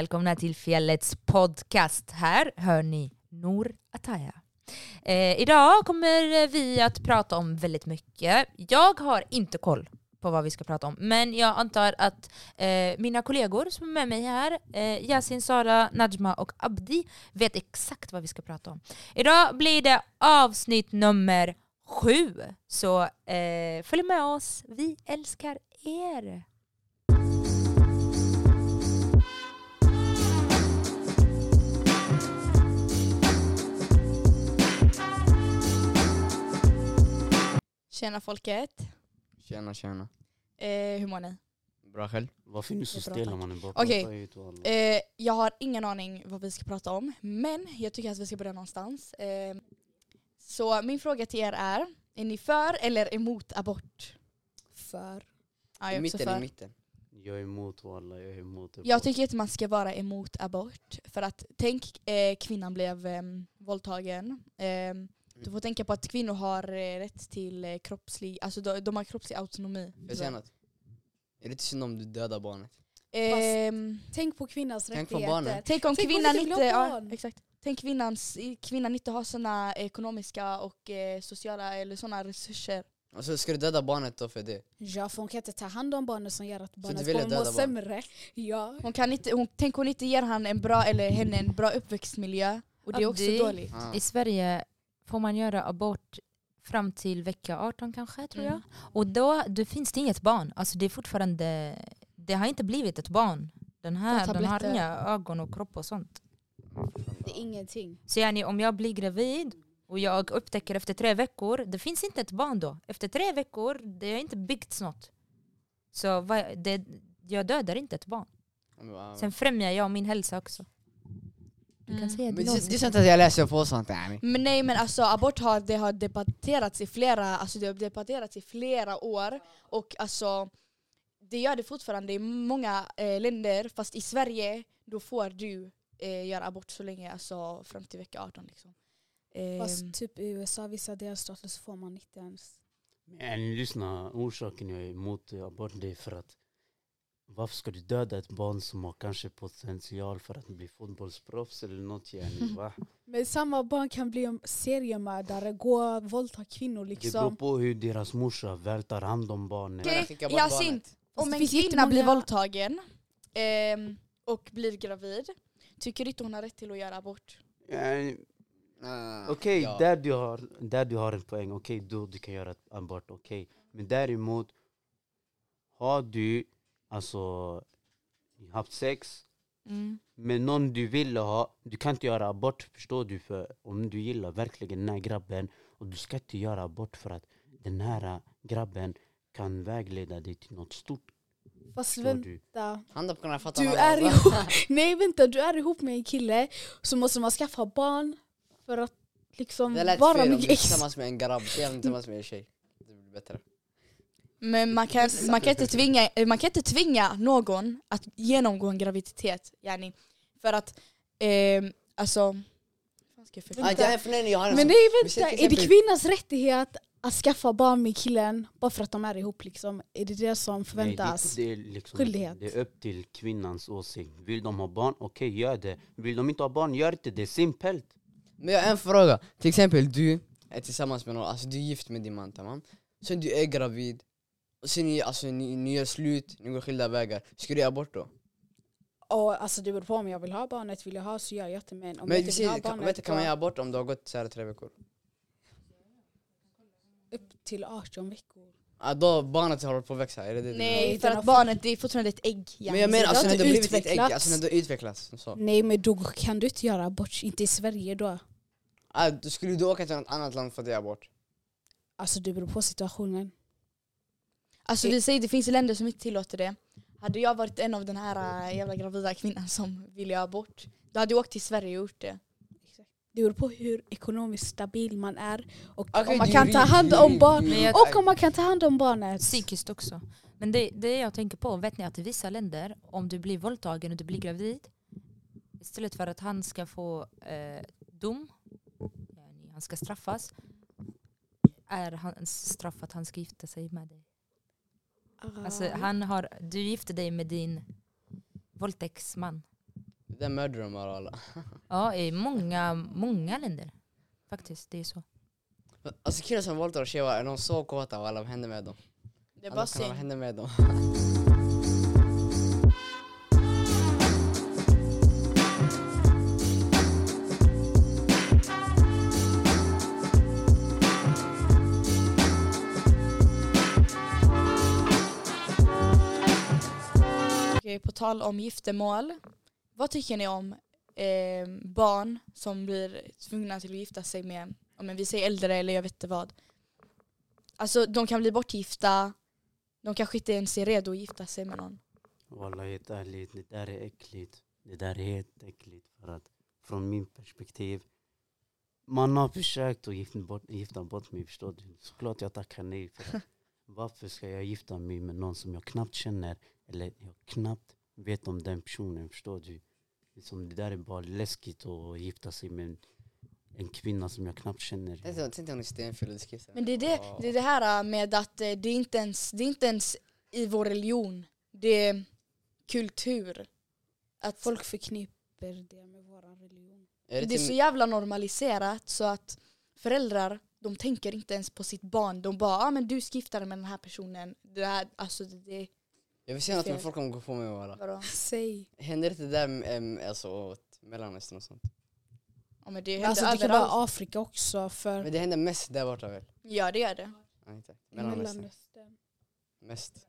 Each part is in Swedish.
välkomna till Fjällets podcast. Här hör ni Nor Ataya. Eh, idag kommer vi att prata om väldigt mycket. Jag har inte koll på vad vi ska prata om, men jag antar att eh, mina kollegor som är med mig här, eh, Yasin, Sara, Najma och Abdi, vet exakt vad vi ska prata om. Idag blir det avsnitt nummer sju, så eh, följ med oss. Vi älskar er! Tjena folket. Tjena tjena. Eh, hur mår ni? Bra själv? Varför är ni så stela? Bara Okej. Eh, jag har ingen aning vad vi ska prata om, men jag tycker att vi ska börja någonstans. Eh, så min fråga till er är, är ni för eller emot abort? För. Ja, jag I mitten, i för. mitten. Jag är emot alla, jag är emot det. Jag tycker inte man ska vara emot abort. För att tänk eh, kvinnan blev eh, våldtagen. Eh, du får tänka på att kvinnor har eh, rätt till eh, kroppslig, alltså de, de har kroppslig autonomi. Jag säga något? Är det inte synd om du dödar barnet? Ehm, Tänk på kvinnans Tänk på rättigheter. barnen. Tänk om Tänk om kvinnan vi inte inte, vill ha ja, barn. exakt. Tänk kvinnans, kvinnan inte har såna ekonomiska och eh, sociala eller såna resurser. Alltså ska du döda barnet då för det? Ja, för hon kan inte ta hand om barnet som gör att barnet vill kommer må barn? sämre. Ja. Hon kan inte, hon, tänk hon inte ger han en bra, eller henne en bra uppväxtmiljö. Och det är också Abdi. dåligt. Ah. I Sverige får man göra abort fram till vecka 18 kanske, tror jag. Mm. Och då, då finns det inget barn. Alltså det är fortfarande, det har inte blivit ett barn. Den här, den har inga ögon och kropp och sånt. Det är ingenting. Så yani, om jag blir gravid och jag upptäcker efter tre veckor, det finns inte ett barn då. Efter tre veckor, det har inte byggts något. Så vad, det, jag dödar inte ett barn. Ah, Sen främjar jag min hälsa också. Du kan Mm. säga Men det, är sånt att jag läser på sånt yani. Men nej men alltså abort har, det har debatterats i flera, alltså det har debatterats i flera år. Och alltså det gör det fortfarande i många eh, länder, fast i Sverige då får du eh, göra abort så länge, alltså fram till vecka 18 liksom. Ehm, Fast typ i USA, vissa delstater så får man inte ens. Men lyssna, orsaken jag är emot abort det är för att varför ska du döda ett barn som har kanske potential för att bli fotbollsproffs eller något yani, va? Men samma barn kan bli en seriemördare, gå och våldta kvinnor Det beror liksom. på hur deras morsa väl tar hand om bort Yasin, om en kvinna blir våldtagen ehm, och blir gravid, tycker inte hon har rätt till att göra abort? Yani, Ah, Okej, ja. där, du har, där du har en poäng, okej då du kan göra abort, okej. Men däremot, har du alltså haft sex med någon du vill ha, du kan inte göra abort förstår du för om du gillar verkligen den här grabben och du ska inte göra abort för att den här grabben kan vägleda dig till något stort. Fast vänta. Du är ihop. Nej vänta, du är ihop med en kille så måste man skaffa barn för att liksom Det lät vara fel om med du är ex. tillsammans med en grabb, är tillsammans med en tjej. Det blir bättre. Men man kan, man, kan inte tvinga, eh, man kan inte tvinga någon att genomgå en graviditet. Yani. För att, ehm, alltså... ska jag en Men nej vänta, är det kvinnans rättighet att skaffa barn med killen bara för att de är ihop liksom? Är det det som förväntas? Nej, det, det, är liksom, Skyldighet. det är upp till kvinnans åsikt. Vill de ha barn, okej gör det. Vill de inte ha barn, gör inte det. Simpelt. Men jag har en fråga. Till exempel du är tillsammans med någon, alltså du är gift med din man tamam. Sen du är gravid. Och sen ni, alltså, ni, ni gör slut, ni går skilda vägar. Ska du göra abort då? Och, alltså det beror på om jag vill ha barnet, vill jag ha så gör jag det men om Men jag inte vill ha kan, barnet vet, du, kan man göra abort om du har gått så här tre veckor? upp till 18 veckor. Ah, då barnet håller på att växa, är det det Nej, för att har barnet det är fortfarande ett ägg. yani. Men jag menar det har alltså när det har blivit ett ägg, alltså när det utvecklas. Så. Nej men då kan du inte göra abort, inte i Sverige då. Ah, då skulle du åka till något annat land för att göra abort? Alltså det beror på situationen. Alltså vi säger det finns länder som inte tillåter det. Hade jag varit en av den här äh, jävla gravida kvinnan som ville göra abort, då hade jag åkt till Sverige och gjort det. Det beror på hur ekonomiskt stabil man är och Okej, om man kan ta hand om barn Men jag- och om man kan ta hand om barnet. Psykiskt också. Men det, det jag tänker på, vet ni att i vissa länder, om du blir våldtagen och du blir gravid, istället för att han ska få eh, dom, yani han ska straffas, är hans straff att han ska gifta sig med dig. Alltså, han har, du gifte dig med din våldtäktsman. där mördar de alla. Ja, i många, många länder. Faktiskt, det är så. Alltså killar som våldtar tjejer, är de så kåta walla? Vad händer med dem? Det är bara Alla kan- Vad synd. händer med dem? på tal om giftermål. Vad tycker ni om eh, barn som blir tvungna till att gifta sig med, om vi säger äldre eller jag vet inte vad. Alltså de kan bli bortgifta, de kanske inte ens är redo att gifta sig med någon. Walla helt ärligt, det där är äckligt. Det där är helt äckligt. För att från min perspektiv, man har försökt att gifta bort, gifta bort mig, förstår du? Såklart jag tackar nej. För att, varför ska jag gifta mig med någon som jag knappt känner eller jag knappt vet om den personen, förstår du? Liksom, det där är bara läskigt att gifta sig med en, en kvinna som jag knappt känner. Dig- tänk dig om det är stenfel Men det är det, det är det här med att eh, det är, inte ens, det är inte ens i vår religion, det är kultur. Att Folk förknippar det med vår religion. Är det det är så jävla normaliserat så att föräldrar de tänker inte ens på sitt barn. De bara ah, men du ska gifta dig med den här personen. Det här, alltså det, det Jag vill säga något men folk kommer gå på mig walla. vadå? Säg. Händer inte det där med, alltså, åt Mellanöstern och sånt? Ja, men det Men händer Alltså, det kan överallt. vara Afrika också för Men det händer mest där borta väl? Ja det gör det. Ja, inte. Mellanöstern. Mellanöstern. Mest.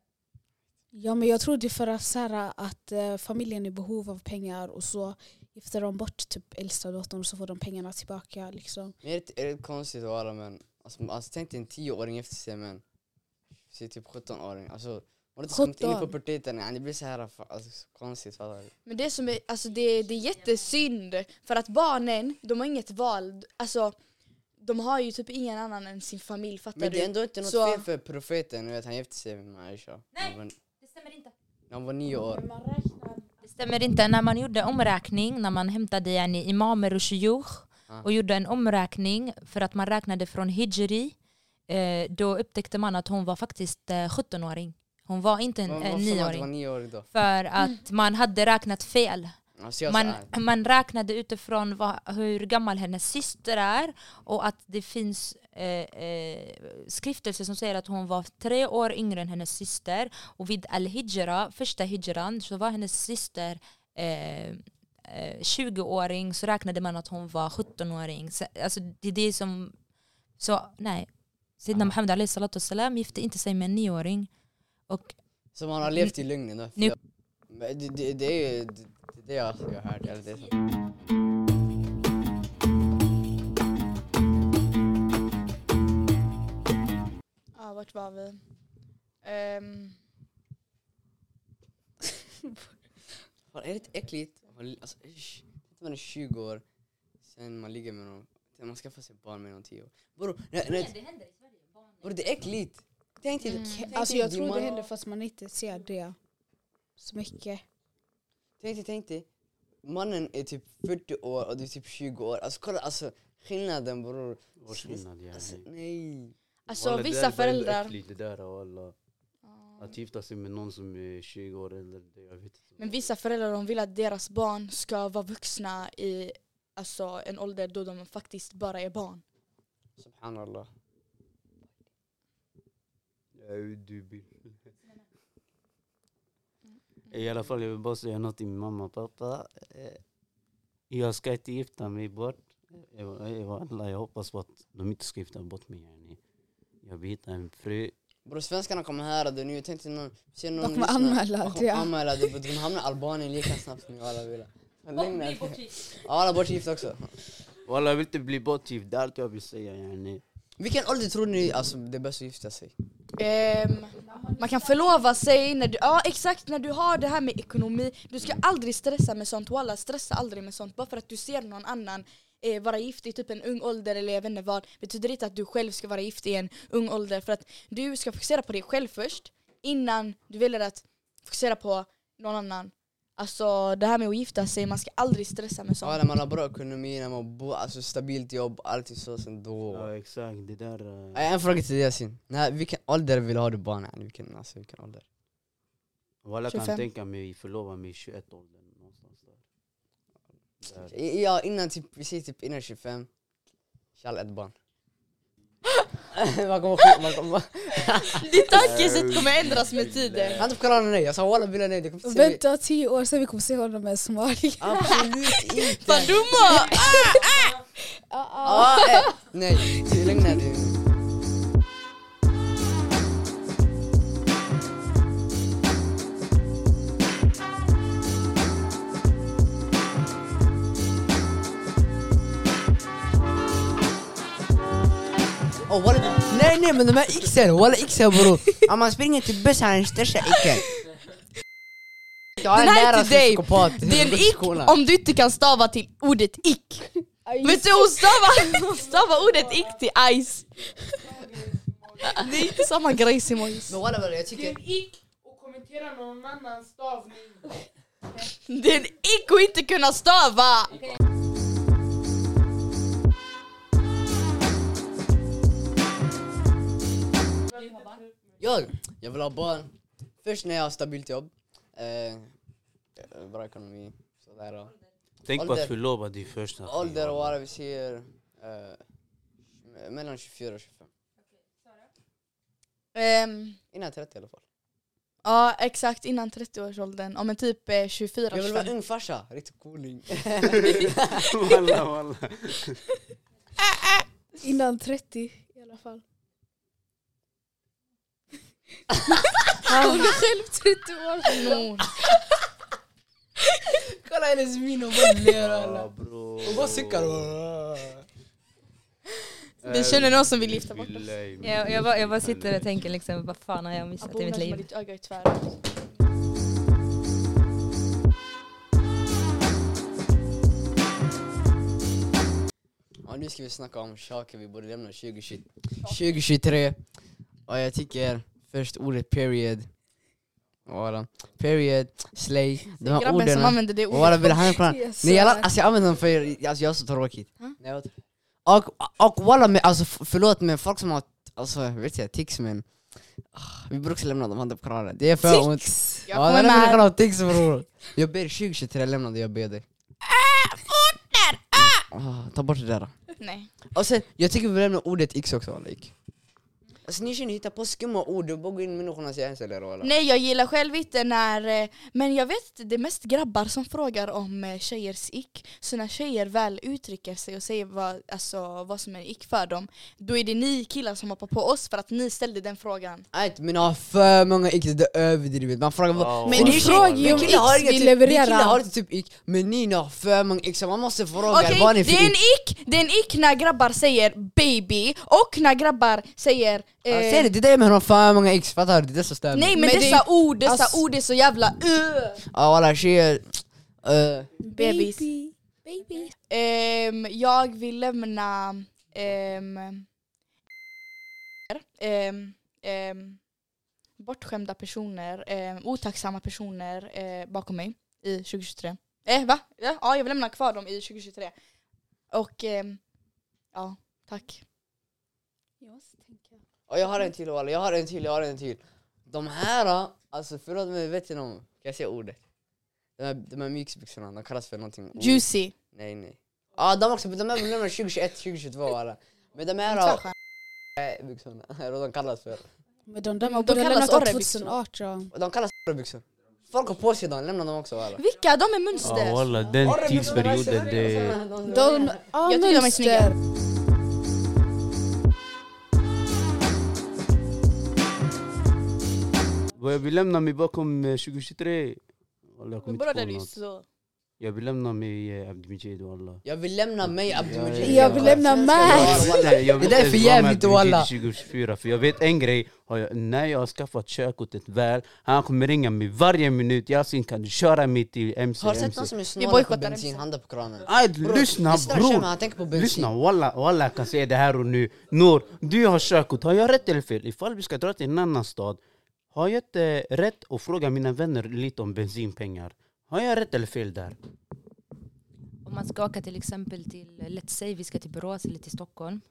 Ja men jag tror det är för att, så här, att eh, familjen är i behov av pengar och så gifter de bort typ äldsta dottern och så får de pengarna tillbaka. Liksom. Men är det, är det konstigt walla men alltså, alltså, tänk dig en tioåring efter sig med en säg typ 17-åring. Alltså, har du inte kommit in i 17? puberteten? Det blir så här alltså, så konstigt. fattar du? Men det som är, alltså det, det är jättesynd för att barnen, de har inget val. Alltså de har ju typ ingen annan än sin familj fattar Men det är du? ändå inte något Så- fel för profeten, du vet han gifte sig med Aisha. Nej. Var, Det stämmer inte. när han var nio år. Stämmer inte. När man gjorde omräkning, när man hämtade yani, imamer och shuyukh och gjorde en omräkning för att man räknade från hijri, eh, då upptäckte man att hon var faktiskt eh, 17-åring. Hon var inte en, Vad- en Varför var han nioåring. nioårig då? För att man hade räknat fel. Alltså, Man, man räknade utifrån vad, hur gammal hennes syster är och att det finns eh, eh, skriftelser som säger att hon var tre år yngre än hennes syster. Och vid al-hijra, första hijran, så var hennes syster eh, eh, 20-åring så räknade man att hon var 17-åring. Så, Alltså, det är det som... Så nej. Sidna Muhammed alayhi salatu wassalam gifte inte sig med en nioåring. Och som han har levt i lögnen det, det, det är ju det, det, är det jag, hört. Eller det är så. Ja vart var vi? Ehm, Fan, Är det inte äckligt? Alltså, man är 20 år, sen man ligger med någon, sen man skaffar sig barn med någon 10 år. Bror, nej, nej, bror, det är äckligt! Tänk till, tänk Alltså jag tror det händer fast man inte ser det så mycket. Tänk dig, tänk dig. Mannen är typ 40 år och du är typ 20 år. Alltså kolla alltså skillnaden bror. Årsskillnad Alltså, yani. nej. alltså Walla, det där vissa är ändå föräldrar Det där. Att gifta sig med någon som är 20 år eller det, jag vet inte. Men vissa föräldrar de vill att deras barn ska vara vuxna i alltså, en ålder då de faktiskt bara är barn. Subhanallah. Ja, du vill. I alla fall, jag vill bara säga något till min mamma och pappa. Eh, Jag ska inte gifta mig bort. Jag, jag, jag, jag hoppas på att de inte ska gifta bort mig. Jag vill hitta en fru. Bror svenskarna kommer höra det nu. Tänk dig någon, De kommer lyssna. anmäla De kommer ja. anmäla det. De hamnar i Albanien lika snabbt som alla vill. Lugna dig. Ja, alla bortgifta också. Walla, jag vill inte bli bortgift. Det är allt jag vill säga. Yani. Vilken ålder tror ni alltså, det är bäst att gifta sig? Um, man kan förlova sig, när du, ja exakt när du har det här med ekonomi. Du ska aldrig stressa med sånt, walla stressa aldrig med sånt. Bara för att du ser någon annan eh, vara gift i typ en ung ålder eller jag vet inte vad. Betyder inte att du själv ska vara gift i en ung ålder. För att du ska fokusera på dig själv först innan du väljer att fokusera på någon annan. Alltså det här med att gifta sig, man ska aldrig stressa med sånt. Ja, när man har bra ekonomi, när man bor, alltså stabilt jobb, alltid så sen då. Ja, exakt. Det där... Nej, En fråga till Yasin. Nej, vilken ålder vill du ha du barn? Vilken, alltså, vilken ålder? Walla, kan 25. tänka mig förlova mig i 21 åldern. Någonstans där. Där. Ja, innan typ, vi säger typ innan 25. Kall ett barn. man kommer, man kommer, Ditt tankesätt kommer ändras med tiden. han typ kallar nej, jag sa walla billahi nej, Vänta tio år sen vi kommer se honom med somalier. Absolut inte! Vad dumma! Ah, eh, nej, lugna dig. Nej men de här xen, walla xen bror! Om man springer till bussen, han är den största icken. Jag Den en här är lärare till som är dig. psykopat. Det är en ick skolan. om du inte kan stava till ordet ick. Vet du hon stavar, hon stavar ordet ick till ice. Det är inte samma grej Simons. Men walla jag tycker... ick och kommentera någon annan stavning. Det är en ick att inte kunna stava! Jag, jag vill ha barn. Först när jag har stabilt jobb. Eh, bra ekonomi. Sådär. Tänk på att förlova dig först. Ålder och vad vi säger. Eh, mellan 24 och 25. Ehm, Innan 30 i alla fall. ja exakt innan 30-årsåldern, om en typ eh, 24 Jag vill vara 25. ung farsa. Riktig cooling. Walla, walla. Innan 30 i alla fall. Hon är själv 30 år. No. Kolla hennes min och bara ler Ja, bro. Och bara suckar. Det känner någon som vill gifta bort oss. Min- Jag, jag, bara, jag bara sitter och tänker liksom, vad fan har jag missat i mitt liv? ditt öga. Ja, nu ska vi snacka om saker vi borde lämna 2020 2023. Och jag tycker först ordet period. Voilà. Period, slay. De här Grabben som orden. använder det ordet. vill han kolla. Yes, Nej jag, alltså, jag använder dem för alltså, jag är så tråkigt. Jag Och, och walla, med, alltså, förlåt men folk som har alltså, vet jag, tics men ah, vi brukar också lämna dem handen på kranen. Det är för ont. Tics. Jag Ja, kommer här med. vill ha tics bror. Jag ber 2023 lämnade jag ber dig. Ah, ta bort det där. Nej. Och sen, jag tycker vi lämnar ordet x också walla. Ick. Alltså ni känner hitta på skumma ord och bara gå in i människornas hjärnceller walla. Nej jag gillar själv inte när, eh, men jag vet det är mest grabbar som frågar om eh, tjejers ick. Så när tjejer väl uttrycker sig och säger vad, alltså, vad som är ick för dem, då är det ni killar som hoppar på oss för att ni ställde den frågan. Nej men jag har för många ick, det är överdrivet. Man frågar vad... Men ni frågar ju om inga vi typ- levererar. Vi killar har inte typ ick, men ni har för många ick så man måste fråga Okej, vad ni det är för en ick. ick, det är en ick när grabbar säger baby och när grabbar säger eh, Ja, Säg det, det är det med att ha för många x, fattar du? Det är det som mig. Nej men, Men det- dessa ord, dessa alltså- ord är så jävla uh. Ja walla tjejer, eh, Bebis. Baby. Baby. Ehm, jag vill lämna ehm, ehm, ehm, bortskämda personer, ehm, otacksamma personer eh, bakom mig i 2023. Eh, va? Ja, ja, jag vill lämna kvar dem i 2023. Och ehm, ja, tack. Jag måste tänka. Och jag har en till walla, jag har en till, jag har en till. De här, alltså förlåt men vet ni om, kan jag säga ordet? De här, de här mjukisbyxorna, de kallas för någonting. Juicy. Nej nej. Ja de också, de här lämnar 2021, 2022 walla. Men de här byxorna, vad de kallas för. Men de där De man borde ha kallas orrebyxor. 2018. Och de kallas byxor. Folk har på sig dem, lämna dem också walla. Vilka? De är mönster. Ja walla, den tidsperioden det... De, ja, Jag tycker de är snygga. Jag vill lämna mig bakom eh, 2023. Walla, jag kommer Bara inte där på är så. Jag vill lämna mig eh, Abdimijid walla. Jag vill lämna mig Abdulmajid. Jag vill lämna mig. Jag vill inte- jag vill Det där är inte för jävligt, Abdimijid walla. 2024 för jag vet en grej, jag, när jag har skaffat körkortet väl, han kommer ringa mig varje minut, Yasin kan du köra mig till MC? Har du sett någon som är snål på bensin, handen på kranen? Aj, Bror, lyssna bror! Lyssna walla, walla jag kan säga det här och nu. Nor, du har körkort, har jag rätt eller fel? Ifall vi ska dra till en annan stad, har jag inte rätt att fråga mina vänner lite om bensinpengar? Har jag rätt eller fel där? Om man ska åka till exempel till, let's say vi ska till Borås eller till Stockholm.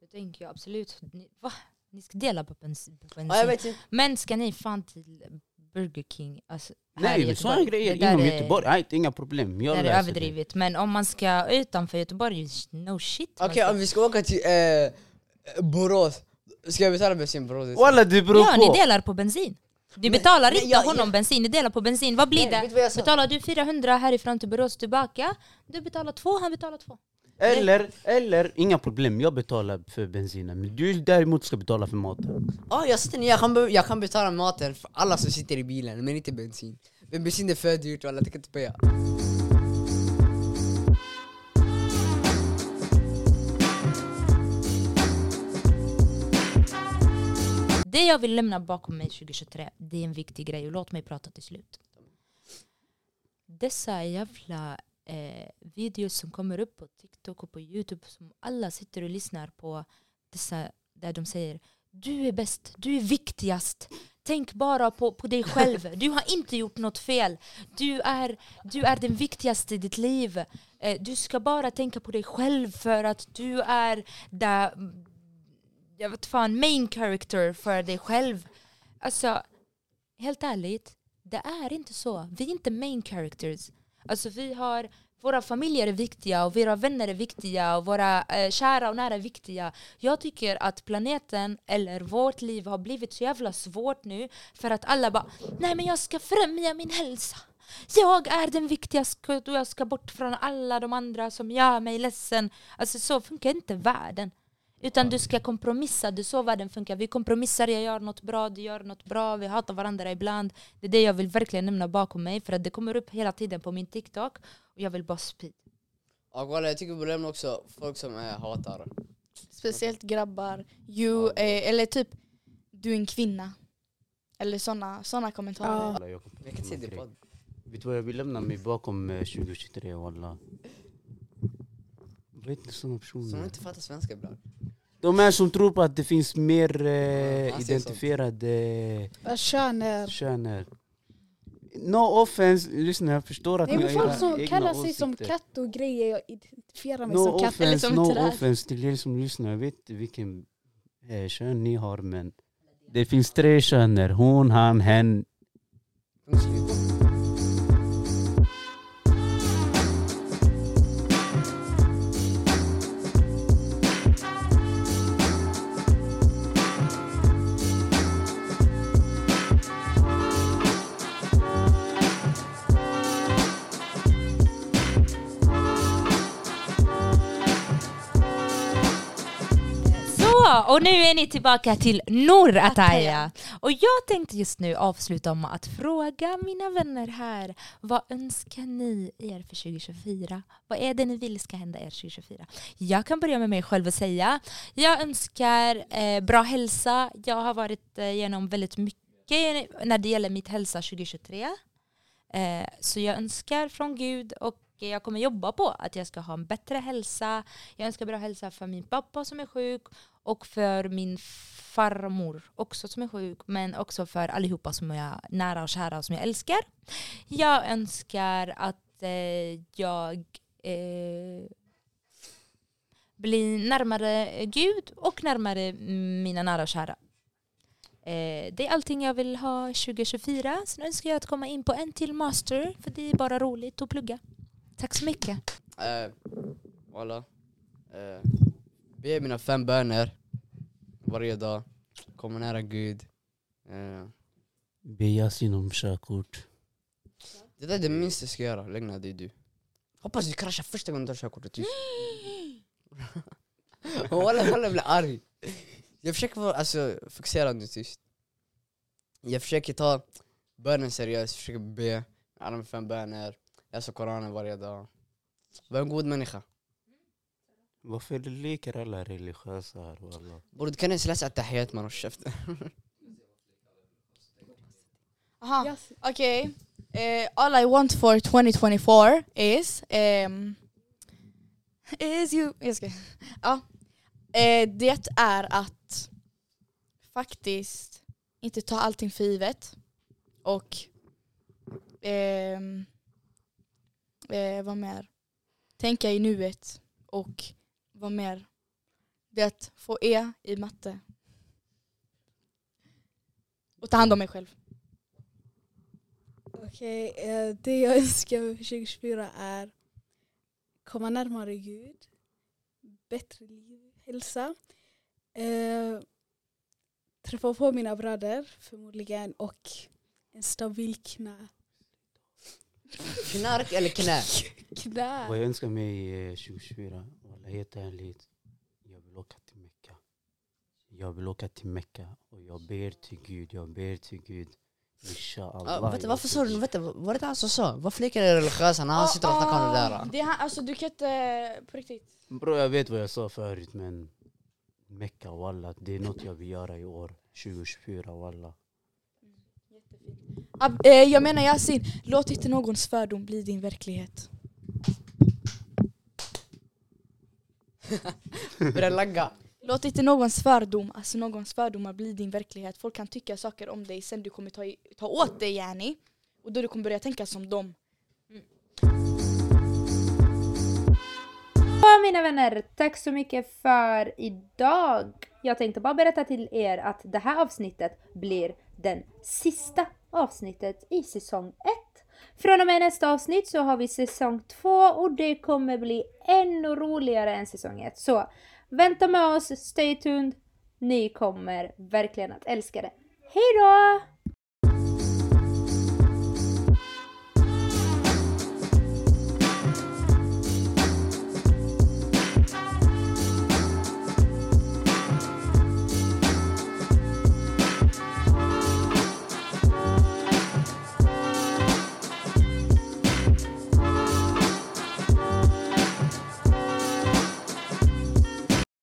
Då tänker jag absolut, ni, va? Ni ska dela på bensin. På bensin. Ja, jag vet inte. Men ska ni fan till Burger King. Alltså, Nej, sådana grejer Det inom är- Göteborg, nej, inga problem. Jag Det är överdrivet. Men om man ska utanför Göteborg, no shit. Okej Man om vi ska åka till eh, Borås, ska jag betala bensin Borås? Walla det beror ja, på. ni delar på bensin. Du betalar nej, inte jag- honom bensin, ni delar på bensin. Vad blir Nej, det? jag? Betalar du 400 härifrån till Borås tillbaka, du betalar två, han betalar två. Eller, eller, inga problem, jag betalar för bensinen. Men du däremot ska betala för maten. Ja, jag, sitter, jag, kan, jag kan betala maten för alla som sitter i bilen, men inte bensin. Men bensin är för dyrt och alla tänker inte paya. Det jag vill lämna bakom mig 2023, det är en viktig grej och låt mig prata till slut. Dessa jävla eh, videos som kommer upp på TikTok och på Youtube som alla sitter och lyssnar på, dessa, där de säger du är bäst, du är viktigast. Tänk bara på, på dig själv. Du har inte gjort något fel. Du är, du är den viktigaste i ditt liv. Eh, du ska bara tänka på dig själv för att du är där jag vet fan, main character för dig själv. Alltså, helt ärligt, det är inte så. Vi är inte main characters. Alltså vi har, våra familjer är viktiga och våra vänner är viktiga och våra eh, kära och nära är viktiga. Jag tycker att planeten eller vårt liv har blivit så jävla svårt nu för att alla bara nej men jag ska främja min hälsa. Jag är den viktigaste och jag ska bort från alla de andra som gör mig ledsen. Alltså så funkar inte världen. Utan du ska kompromissa, det är så världen funkar. Vi kompromissar, jag gör något bra, du gör något bra, vi hatar varandra ibland. Det är det jag vill verkligen nämna bakom mig för att det kommer upp hela tiden på min TikTok och jag vill bara spy. Och walla, jag tycker lämnar också folk som är hatare. Speciellt grabbar. You, eh, eller typ, du är en kvinna. Eller såna, såna kommentarer. Ja. Jag på kan det. Vet du vad jag vill lämna mig bakom eh, 2023 walla? Vet ni sådana Som personer? inte fattar svenska ibland. De är som tror på att det finns mer eh, identifierade Vad kön är. kön här. No offense, lyssna jag förstår att Nej, ni men har folk era som egna kallar sig som katt och grejer, jag identifierar mig No som katt. offense, som no träd. offense till er som lyssnar. Jag vet vilken eh, kön ni har men det finns tre köner. Hon, han, hen. Och nu är ni tillbaka till Nour Ataya. Och jag tänkte just nu avsluta med att fråga mina vänner här, vad önskar ni er för 2024? Vad är det ni vill ska hända er 2024? Jag kan börja med mig själv och säga, jag önskar eh, bra hälsa. Jag har varit eh, väldigt mycket när det gäller mitt hälsa 2023. Eh, så jag önskar från Gud och jag kommer jobba på att jag ska ha en bättre hälsa. Jag önskar bra hälsa för min pappa som är sjuk och för min farmor också som är sjuk men också för allihopa som jag är nära och kära och som jag älskar. Jag önskar att eh, jag eh, blir närmare Gud och närmare mina nära och kära. Eh, det är allting jag vill ha 2024. Sen önskar jag att komma in på en till master för det är bara roligt att plugga. Tack så mycket. Eh, Walla. Eh, be mina fem böner varje dag. Komma nära Gud. Eh, Be Yasin om körkort. det där är det minsta jag ska göra, längre det är du. Hoppas du kraschar första gången du tar körkortet. Tyst. Walla, walla jag blir arg. Jag försöker vara alltså, fokuserad nu tyst. Jag försöker ta bönen seriöst, försöker be alla fem böner, läsa koranen varje dag. Var en god människa. Varför leker alla religiösa här walla? Bror du kan ens läsa attahiyat man och käften. Aha. Yes. Okej. Eh, all I want for 2024 is... ehm, is you... Jag ska, ja. Eh, det är att faktiskt inte ta allting för givet. Och... ehm, eh, vad mer? Tänka i nuet. Och vad mer? Det är att få E i matte. Och ta hand om mig själv. Okej, eh, det jag önskar för 2024 är komma närmare Gud, bättre liv, hälsa, eh, träffa på mina bröder förmodligen och en stabil knä. Knark eller knä? Knä! Vad jag önskar mig eh, 2024, walla helt ärligt, jag vill åka till Mecka. Jag vill åka till Mecka och jag ber till Gud, jag ber till Gud. Inshallah. Ah, vänta, varför sa du, vänta, var det inte han som sa? Varför leker ni religiösa när han sitter och snackar om det där? Det alltså du kan inte, på riktigt. Bro, jag vet vad jag sa förut men Mecka walla, det är något jag vill göra i år. 2024 walla. Ab, eh, jag menar Yasin, låt inte någons fördom bli din verklighet. Börjar lagga. Låt inte någons fördom, alltså någons fördomar bli din verklighet. Folk kan tycka saker om dig sen du kommer ta, i- ta åt dig yani. Och då du kommer börja tänka som dem. Ja, mina vänner, tack så mycket för idag. Jag tänkte bara berätta till er att det här avsnittet blir den sista avsnittet i säsong 1. Från och med nästa avsnitt så har vi säsong 2 och det kommer bli ännu roligare än säsong 1. Så vänta med oss, stay tuned. Ni kommer verkligen att älska det. Hejdå!